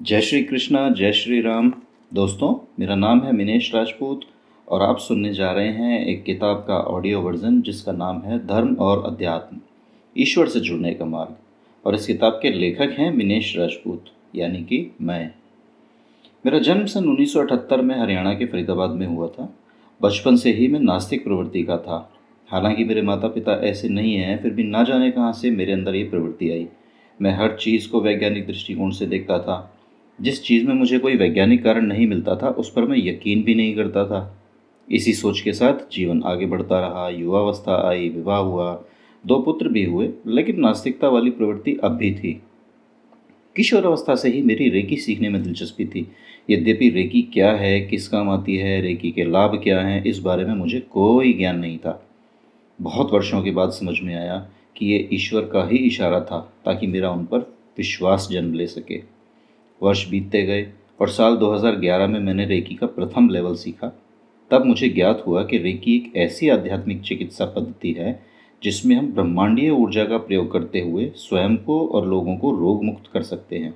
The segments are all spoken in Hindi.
जय श्री कृष्णा, जय श्री राम। दोस्तों, मेरा नाम है मिनेश राजपूत और आप सुनने जा रहे हैं एक किताब का ऑडियो वर्जन जिसका नाम है धर्म और अध्यात्म, ईश्वर से जुड़ने का मार्ग। और इस किताब के लेखक हैं मिनेश राजपूत, यानी कि मैं। मेरा जन्म सन 1978 में हरियाणा के फरीदाबाद में हुआ था। बचपन से ही मैं नास्तिक प्रवृत्ति का था। हालाँकि मेरे माता पिता ऐसे नहीं हैं, फिर भी ना जाने कहाँ से मेरे अंदर ये प्रवृत्ति आई। मैं हर चीज़ को वैज्ञानिक दृष्टिकोण से देखता था। जिस चीज़ में मुझे कोई वैज्ञानिक कारण नहीं मिलता था, उस पर मैं यकीन भी नहीं करता था। इसी सोच के साथ जीवन आगे बढ़ता रहा, युवावस्था आई, विवाह हुआ, दो पुत्र भी हुए, लेकिन नास्तिकता वाली प्रवृत्ति अब भी थी। किशोर अवस्था से ही मेरी रेकी सीखने में दिलचस्पी थी। यद्यपि रेकी क्या है, किस काम आती है, रेकी के लाभ क्या हैं, इस बारे में मुझे कोई ज्ञान नहीं था। बहुत वर्षों के बाद समझ में आया कि ये ईश्वर का ही इशारा था, ताकि मेरा उन पर विश्वास जन्म ले सके। वर्ष बीतते गए और साल 2011 में मैंने रेकी का प्रथम लेवल सीखा। तब मुझे ज्ञात हुआ कि रेकी एक ऐसी आध्यात्मिक चिकित्सा पद्धति है जिसमें हम ब्रह्मांडीय ऊर्जा का प्रयोग करते हुए स्वयं को और लोगों को रोग मुक्त कर सकते हैं।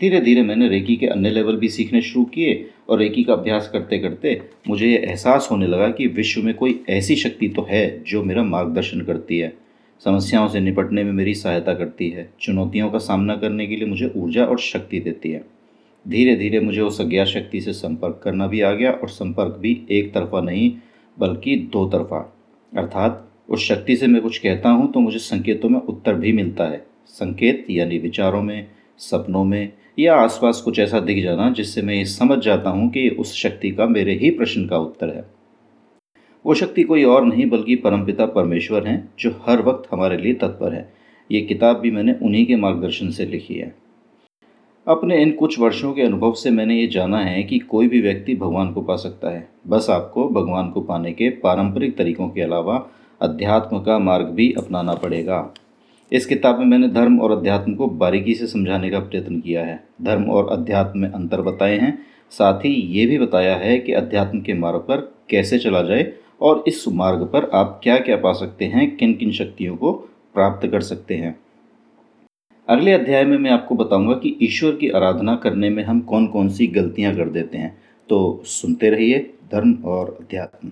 धीरे धीरे मैंने रेकी के अन्य लेवल भी सीखने शुरू किए और रेकी का अभ्यास करते करते मुझे ये एहसास होने लगा कि विश्व में कोई ऐसी शक्ति तो है जो मेरा मार्गदर्शन करती है। समस्याओं से निपटने में मेरी सहायता करती है। चुनौतियों का सामना करने के लिए मुझे ऊर्जा और शक्ति देती है। धीरे धीरे मुझे उस अज्ञात शक्ति से संपर्क करना भी आ गया और संपर्क भी एक तरफा नहीं, बल्कि दो तरफा। अर्थात, उस शक्ति से मैं कुछ कहता हूँ तो मुझे संकेतों में उत्तर भी मिलता है। संकेत यानी विचारों में, सपनों में या आसपास कुछ ऐसा दिख जाना जिससे मैं ये समझ जाता हूँ कि उस शक्ति का मेरे ही प्रश्न का उत्तर है। वो शक्ति कोई और नहीं बल्कि परमपिता परमेश्वर हैं, जो हर वक्त हमारे लिए तत्पर है। ये किताब भी मैंने उन्हीं के मार्गदर्शन से लिखी है। अपने इन कुछ वर्षों के अनुभव से मैंने ये जाना है कि कोई भी व्यक्ति भगवान को पा सकता है। बस आपको भगवान को पाने के पारंपरिक तरीकों के अलावा अध्यात्म का मार्ग भी अपनाना पड़ेगा। इस किताब में मैंने धर्म और अध्यात्म को बारीकी से समझाने का प्रयत्न किया है। धर्म और अध्यात्म में अंतर बताए हैं। साथ ही ये भी बताया है कि अध्यात्म के मार्ग पर कैसे चला जाए और इस मार्ग पर आप क्या क्या पा सकते हैं किन किन शक्तियों को प्राप्त कर सकते हैं। अगले अध्याय में मैं आपको बताऊँगा कि ईश्वर की आराधना करने में हम कौन कौन सी गलतियाँ कर देते हैं। तो सुनते रहिए धर्म और अध्यात्म।